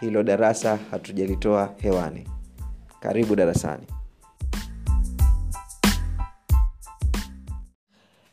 hilo darasa hatujalitoa hewani. Karibu darasani.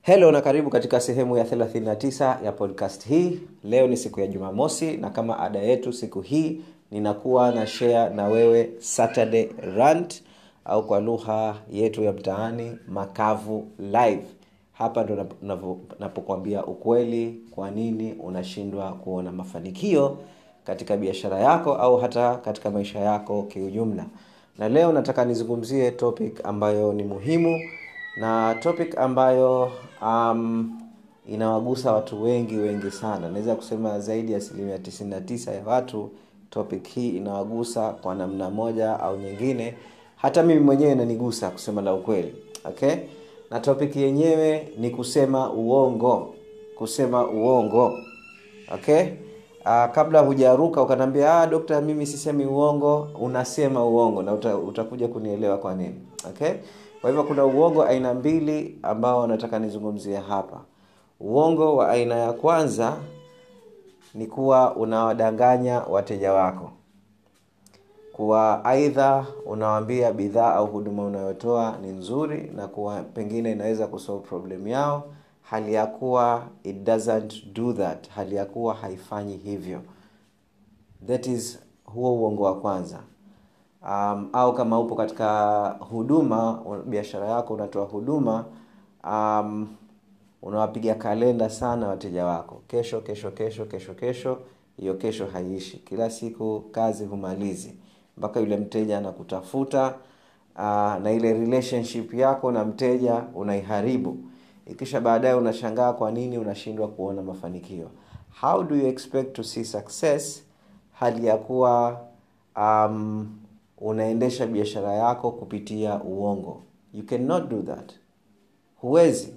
Helo na karibu katika sehemu ya 39 ya podcast hii. Leo ni siku ya jumamosi na kama ada yetu siku hii ninakuwa na share na wewe saturday rant au kwa lugha yetu ya mtaani makavu live. Hapa ndo napokuambia ukweli kwa nini unashindwa kuona mafanikio katika biashara yako au hata katika maisha yako kiujumla. Na leo nataka nizungumzie topic ambayo ni muhimu na topic ambayo um, inawagusa watu wengi wengi sana. Naweza kusema zaidi ya asilimia 99 ya watu topic hii inawagusa kwa namna moja au nyingine. Hata mimi mwenyewe inanigusa kusema la ukweli okay? Na topic yenyewe ni kusema uongo. Kusema uongo okay uh, kabla hujaruka ukanaambia ah, dokta mimi sisemi uongo. Unasema uongo na uta, utakuja kunielewa kwa nini. Okay? Kwa hivyo kuna uongo aina mbili ambao nataka nizungumzie hapa. Uongo wa aina ya kwanza ni kuwa unawadanganya wateja wako. Kuwa aidha unawambia bidhaa au huduma unayotoa ni nzuri na kuwa pengine inaweza kusolve problem yao hali ya kuwa it doesn't do that. Hali ya kuwa haifanyi hivyo. That is huo uongo wa kwanza. Um, au kama upo katika huduma biashara yako unatoa huduma um, unawapiga kalenda sana wateja wako. Kesho kesho kesho kesho kesho hiyo kesho haiishi. Kila siku kazi humalizi. Mpaka yule mteja anakutafuta uh, na ile relationship yako na mteja unaiharibu ikisha baadaye unashangaa kwa nini unashindwa kuona mafanikio. How do you expect to see success? Hali ya kuwa um, unaendesha biashara yako kupitia uongo. You cannot do that. Huwezi.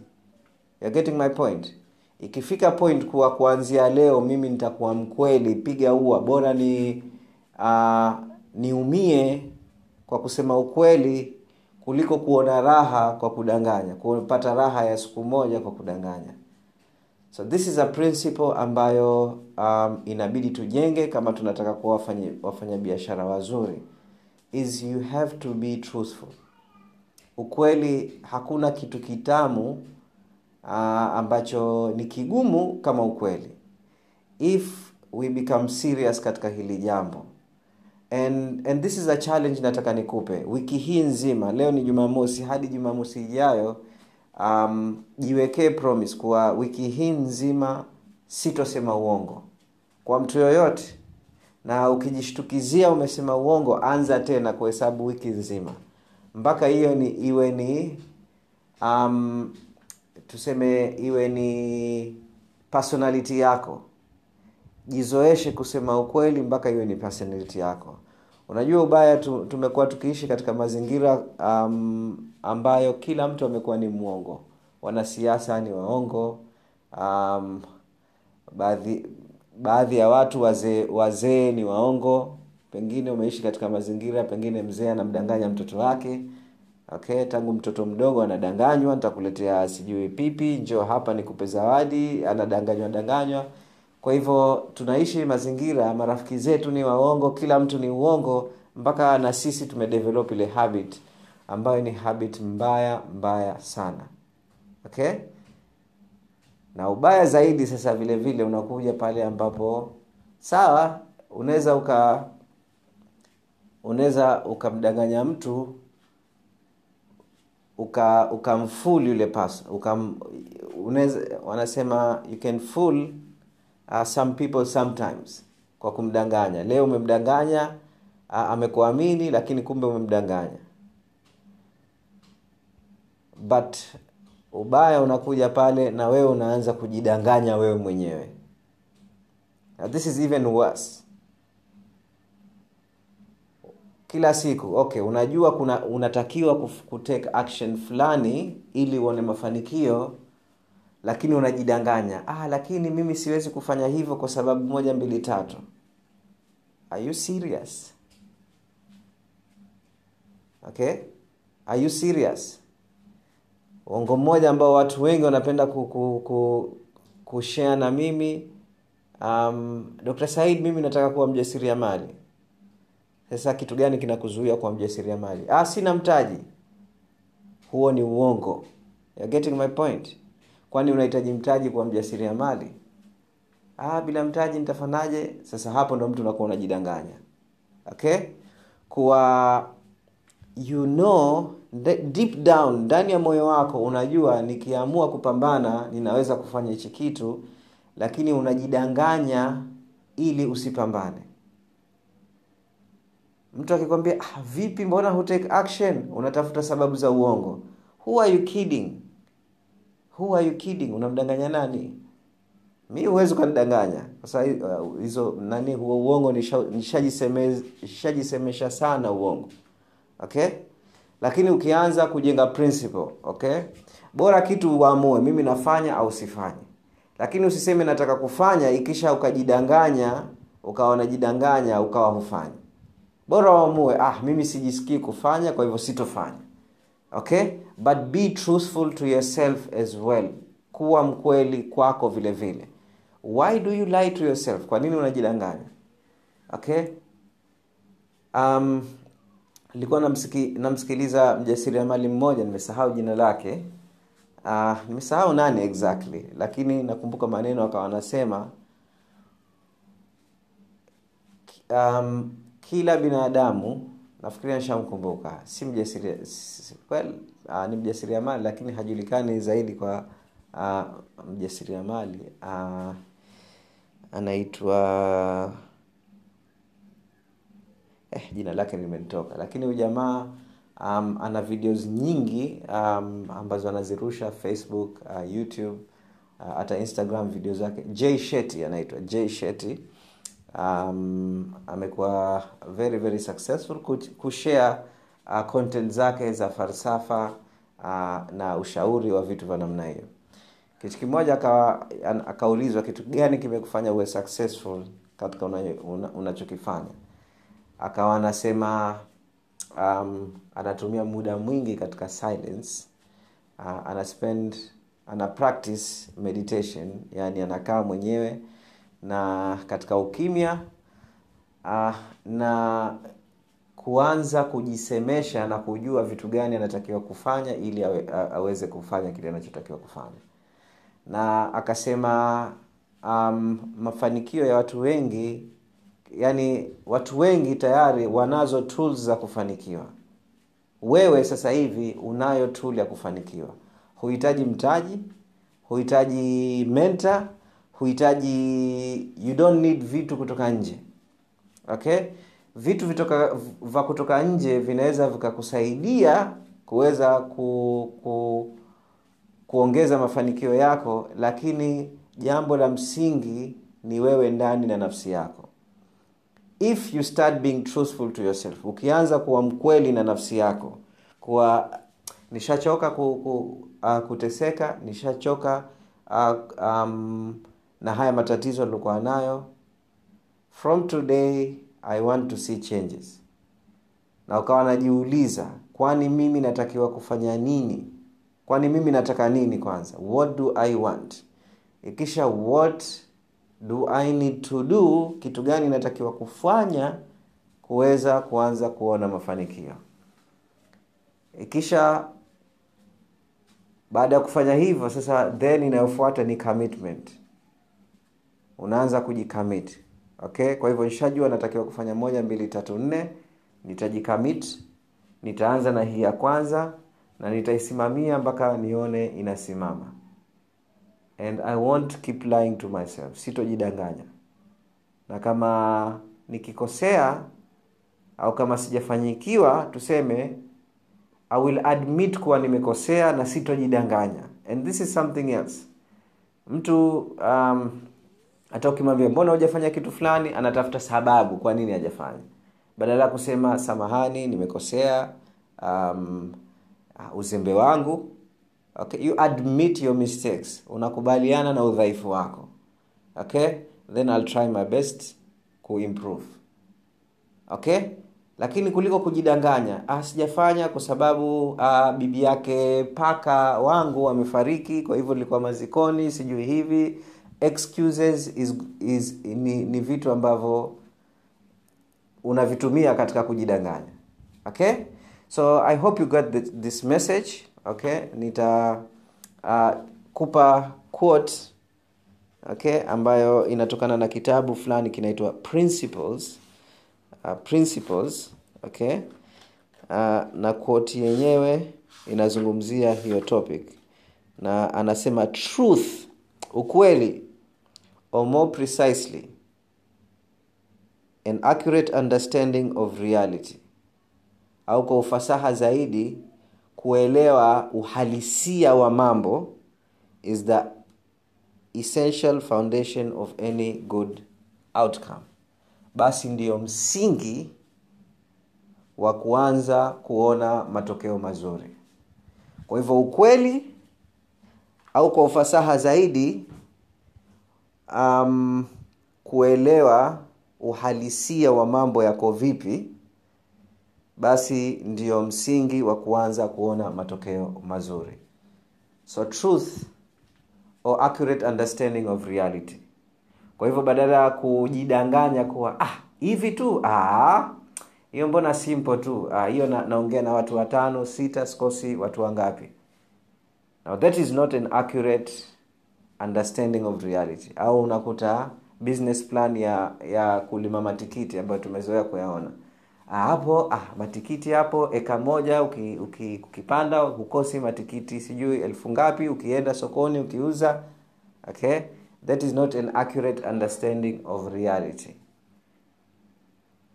You're getting my point. Ikifika point kuwa kuanzia leo mimi nitakuwa mkweli piga ua bora ni uh, niumie kwa kusema ukweli kuliko kuona raha kwa kudanganya kupata raha ya siku moja kwa kudanganya. So this is a principle ambayo um, inabidi tujenge kama tunataka kuwa wafanya, biashara wazuri is you have to be truthful. Ukweli hakuna kitu kitamu uh, ambacho ni kigumu kama ukweli. If we become serious katika hili jambo and, and this is a challenge nataka nikupe. Wiki hii nzima leo ni jumamosi hadi jumamosi ijayo um, promise kuwa wiki hii nzima sitosema uongo. Kwa mtu yoyote na ukijishtukizia umesema uongo anza tena kuhesabu wiki nzima. Mpaka hiyo ni iwe ni um, tuseme iwe ni personality yako jizoeshe kusema ukweli mpaka iwe ni personality yako. Unajua ubaya tu, tumekuwa tukiishi katika mazingira um, ambayo kila mtu amekuwa ni mwongo. Wanasiasa ni waongo um, baadhi baadhi ya watu wazee wazee ni waongo. Pengine umeishi katika mazingira pengine mzee anamdanganya mtoto wake. Okay tangu mtoto mdogo anadanganywa nitakuletea sijui pipi njoo hapa nikupe zawadi anadanganywa danganywa kwa hivyo tunaishi mazingira marafiki zetu ni waongo kila mtu ni uongo mpaka na sisi tumedevelop ile habit ambayo ni habit mbaya mbaya sana. Okay? Na ubaya zaidi sasa vile vile unakuja pale ambapo sawa unaweza uka unaweza ukamdanganya mtu uka ukamful yule pas ukam unaweza wanasema you can fool uh, some people sometimes kwa kumdanganya. Leo umemdanganya uh, amekuamini lakini kumbe umemdanganya. But ubaya unakuja pale na wewe unaanza kujidanganya wewe mwenyewe. Now, this is even worse. Kila siku okay unajua kuna unatakiwa kutake action fulani ili uone mafanikio lakini unajidanganya. Ah lakini mimi siwezi kufanya hivyo kwa sababu moja mbili tatu. Are you serious? Okay? Are you serious? Uongo mmoja ambao watu wengi wanapenda ku, ku, ku, kushare na mimi. Um, dr said mimi nataka kuwa mjasiriamali. Sasa kitu gani kinakuzuia kuwa mjasiriamali? Ah sina mtaji. Huo ni uongo. You're getting my point kwani unahitaji mtaji kuwa mjasiriamali? Ah bila mtaji nitafanyaje sasa hapo ndo mtu unakuwa unajidanganya. Okay? Kuwa you know deep down ndani ya moyo wako unajua nikiamua kupambana ninaweza kufanya hichi kitu lakini unajidanganya ili usipambane. Mtu akikwambia ah, vipi mbona hutake action? Unatafuta sababu za uongo. Who are you kidding who are you kidding? Unamdanganya nani? Mi huwezi ukanidanganya. Sasa uh, nani huo uongo nisha- nishajiseme- nishajisemesha sana uongo. Okay? Lakini ukianza kujenga principle okay? Bora kitu uamue mimi nafanya au sifanyi. Lakini usiseme nataka kufanya ikisha ukajidanganya ukawa unajidanganya ukawa hufanyi. Bora uamue ah mimi sijisikii kufanya kwa hivyo sitofanya. Okay but be truthful to yourself as well. Kuwa mkweli kwako vile vile. Why do you lie to yourself? Kwa nini unajidanganya? Okay? Um, nilikuwa namsiki, namsikiliza mjasiriamali mmoja nimesahau jina lake. Uh, nimesahau nani exactly lakini nakumbuka maneno akawa anasema um, kila binadamu nafikiria nishamkumbuka. Si mjasiria si- well, uh, ni mjasiriamali lakini hajulikani zaidi kwa uh, mjasiriamali uh, anaitwa eh, jina lake limenitoka. Lakini huyu jamaa um, ana videos nyingi um, ambazo anazirusha facebook uh, youtube uh, hata instagram video zake. J sheti anaitwa j sheti um, amekuwa very very successful kushare uh, content zake za falsafa uh, na ushauri wa vitu vya namna hiyo. Kitu kimoja akaulizwa kitu gani kimekufanya uwe successful katika unachokifanya una, una akawa anasema um, anatumia muda mwingi katika silence uh, ana spend ana practice meditation yani anakaa mwenyewe na katika ukimya ah, na kuanza kujisemesha na kujua vitu gani anatakiwa kufanya ili awe, aweze kufanya kile anachotakiwa kufanya. Na akasema um, mafanikio ya watu wengi yani watu wengi tayari wanazo tools za kufanikiwa. Wewe sasa hivi unayo tool ya kufanikiwa. Huhitaji mtaji huhitaji mentor huhitaji you don't need vitu kutoka nje. Okay? Vitu vitoka va kutoka nje vinaweza vikakusaidia kuweza ku, ku, kuongeza mafanikio yako lakini jambo la msingi ni wewe ndani na nafsi yako. If you start being truthful to yourself ukianza kuwa mkweli na nafsi yako kuwa nishachoka ku, ku, uh, kuteseka nishachoka uh, um, na haya matatizo nilikuwa nayo. From today i want to see changes. Na ukawa najiuliza kwani mimi natakiwa kufanya nini? Kwani mimi nataka nini kwanza? What do i want? Ikisha what do i need to do? Kitu gani natakiwa kufanya kuweza kuanza kuona mafanikio? Ikisha baada ya kufanya hivyo sasa then inayofuata ni commitment unaanza kujikamit okay? Kwa hivyo nishajua natakiwa kufanya moja mbili tatu nne. Nitajikamit, nitaanza na hii ya kwanza na nitaisimamia mpaka nione inasimama. And i won't keep lying to myself. Sitojidanganya. Na kama nikikosea au kama sijafanyikiwa tuseme i will admit kuwa nimekosea na sitojidanganya. And this is something else. Mtu um, hata ukimwambia mbona hujafanya kitu fulani? Anatafuta sababu kwa nini hajafanya. Badala ya kusema samahani nimekosea um, uzembe wangu okay you admit your mistakes. Unakubaliana na udhaifu wako. Okay? Then i'll try my best kuimprove okay? Lakini kuliko kujidanganya ah, sijafanya kwa sababu ah, bibi yake paka wangu amefariki kwa hivyo nilikuwa mazikoni sijui hivi excuses is, is, ni, ni vitu ambavyo unavitumia katika kujidanganya. Okay? So i hope you got this, message. Okay? Nita uh, kupa quote okay ambayo inatokana na kitabu fulani kinaitwa principles uh, principles okay? Uh, na quote yenyewe inazungumzia hiyo topic. Na anasema truth ukweli or more precisely an accurate understanding of reality au kwa ufasaha zaidi kuelewa uhalisia wa mambo is the essential foundation of any good outcome. Basi ndiyo msingi wa kuanza kuona matokeo mazuri. Kwa hivyo ukweli au kwa ufasaha zaidi um, kuelewa uhalisia wa mambo yako vipi basi ndiyo msingi wa kuanza kuona matokeo mazuri. So truth or accurate understanding of reality. Kwa hivyo badala ya kujidanganya kuwa ah hivi tu? Ah hiyo mbona simple tu? Ah, hiyo na, naongea na watu watano sita sikosi watu wangapi? Now that is not an accurate understanding of reality. Au unakuta business plan ya ya kulima matikiti ambayo tumezoea kuyaona. Hapo ah, matikiti hapo eka moja uki, uki, ukipanda hukosi matikiti sijui elfu ngapi ukienda sokoni ukiuza okay? That is not an accurate understanding of reality.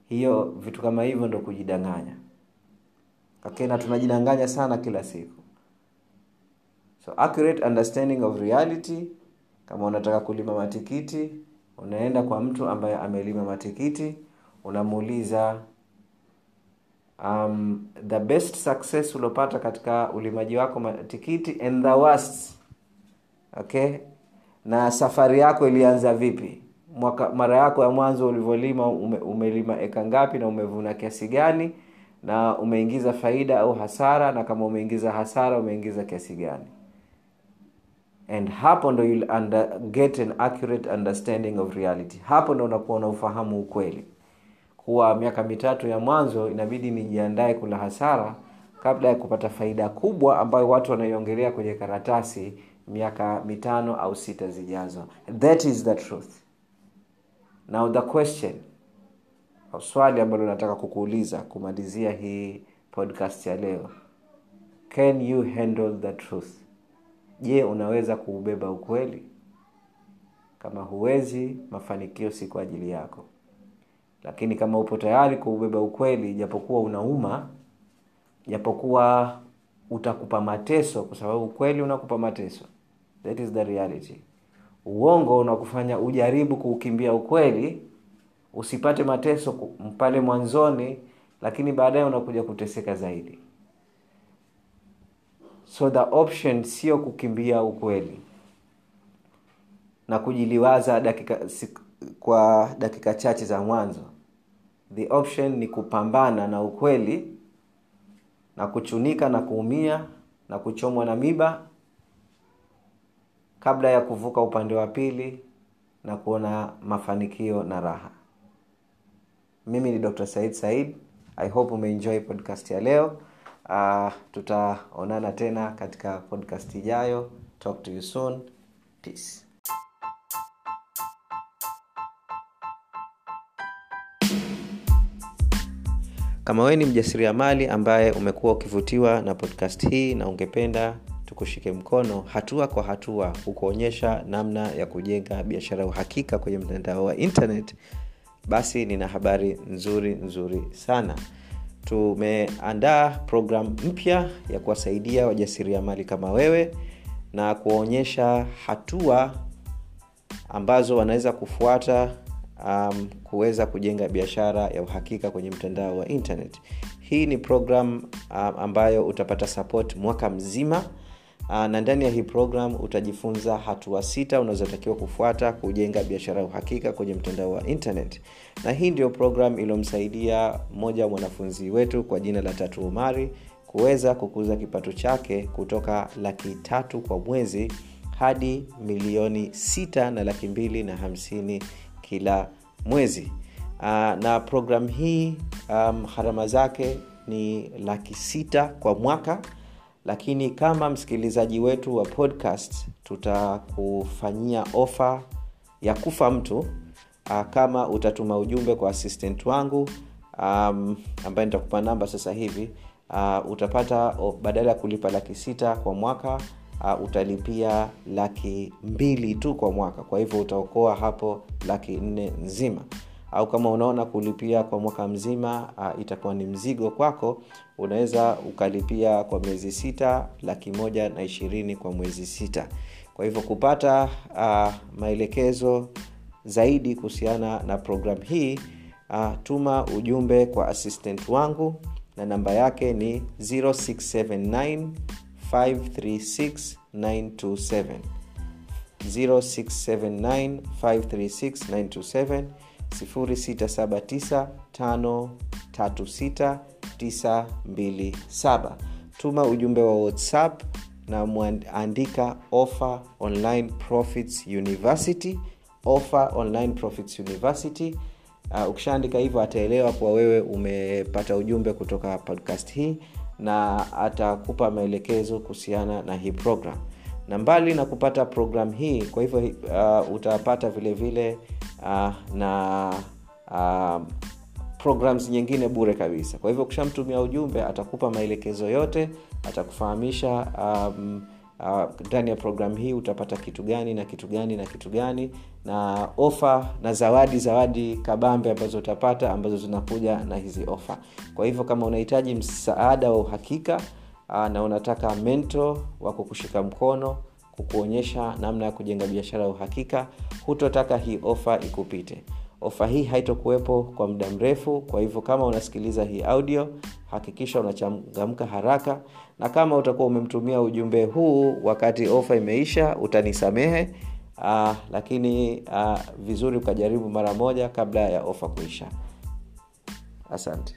Hiyo vitu kama hivyo ndo kujidanganya. Okay na tunajidanganya sana kila siku so accurate understanding of reality kama unataka kulima matikiti unaenda kwa mtu ambaye amelima matikiti unamuuliza um, the best success uliopata katika ulimaji wako matikiti and the worst okay? Na safari yako ilianza vipi? Mwaka mara yako ya mwanzo ulivyolima ume, umelima eka ngapi na umevuna kiasi gani na umeingiza faida au hasara na kama umeingiza hasara umeingiza kiasi gani and hapo ndo you'll under, get an accurate understanding of reality. Hapo ndo unakuwa na ufahamu ukweli. Kuwa miaka mitatu ya mwanzo inabidi nijiandae kula hasara kabla ya kupata faida kubwa ambayo watu wanaiongelea kwenye karatasi miaka mitano au sita zijazo. That is the truth. Now the question swali ambalo nataka kukuuliza kumalizia hii podcast ya leo. Can you handle the truth je unaweza kuubeba ukweli? Kama huwezi mafanikio si kwa ajili yako. Lakini kama upo tayari kuubeba ukweli japokuwa unauma japokuwa utakupa mateso kwa sababu ukweli unakupa mateso. That is the reality. Uongo unakufanya ujaribu kuukimbia ukweli usipate mateso pale mwanzoni lakini baadaye unakuja kuteseka zaidi so the option sio kukimbia ukweli na kujiliwaza dakika kwa dakika chache za mwanzo. The option ni kupambana na ukweli na kuchunika na kuumia na kuchomwa na miba kabla ya kuvuka upande wa pili na kuona mafanikio na raha. Mimi ni dr said said. I hope umeenjoy podcast ya leo uh, tutaonana tena katika podcast ijayo. Talk to you soon. Peace. Kama wewe ni mjasiriamali ambaye umekuwa ukivutiwa na podcast hii na ungependa tukushike mkono hatua kwa hatua kukuonyesha namna ya kujenga biashara ya uhakika kwenye mtandao wa internet basi nina habari nzuri nzuri sana tumeandaa programu mpya ya kuwasaidia wajasiriamali kama wewe na kuwaonyesha hatua ambazo wanaweza kufuata um, kuweza kujenga biashara ya uhakika kwenye mtandao wa internet. Hii ni program um, ambayo utapata support mwaka mzima na ndani ya hii program utajifunza hatua sita unazotakiwa kufuata kujenga biashara ya uhakika kwenye mtandao wa internet. Na hii ndio program iliyomsaidia mmoja wa mwanafunzi wetu kwa jina la tatu umari kuweza kukuza kipato chake kutoka laki tatu kwa mwezi hadi milioni sita na laki mbili na hamsini kila mwezi. Uh, na program hii um, harama zake ni laki sita kwa mwaka lakini kama msikilizaji wetu wa podcast tutakufanyia ofa ya kufa mtu uh, kama utatuma ujumbe kwa assistant wangu um, ambaye nitakupa namba sasa hivi uh, utapata oh, badala ya kulipa laki sita kwa mwaka uh, utalipia laki mbili tu kwa mwaka. Kwa hivyo utaokoa hapo laki nne nzima au kama unaona kulipia kwa mwaka mzima uh, itakuwa ni mzigo kwako unaweza ukalipia kwa miezi sita laki moja na ishirini kwa mwezi sita. Kwa hivyo kupata uh, maelekezo zaidi kuhusiana na programu hii uh, tuma ujumbe kwa assistant wangu na namba yake ni 0679 536 927 0679 536 0679536927 tuma ujumbe wa whatsapp na mwandika offer online profits university. Offer online profits university. Uh, ukishaandika hivyo ataelewa kuwa wewe umepata ujumbe kutoka podcast hii na atakupa maelekezo kuhusiana na hii program na mbali na kupata program hii kwa hivyo uh, utapata vile vile uh, na uh, programs nyingine bure kabisa. Kwa hivyo ukishamtumia ujumbe atakupa maelekezo yote atakufahamisha um, ndani uh, ya programu hii utapata kitu gani na kitu gani na kitu gani na ofa na zawadi zawadi kabambe ambazo utapata ambazo zinakuja na hizi ofa. Kwa hivyo kama unahitaji msaada wa uhakika uh, na unataka mento wa kukushika mkono kukuonyesha namna ya kujenga biashara ya uhakika hutotaka hii ofa ikupite. Ofa hii haitokuwepo kwa muda mrefu kwa hivyo kama unasikiliza hii audio hakikisha unachangamka haraka na kama utakuwa umemtumia ujumbe huu wakati ofa imeisha utanisamehe. Uh, lakini uh, vizuri ukajaribu mara moja kabla ya ofa kuisha. Asante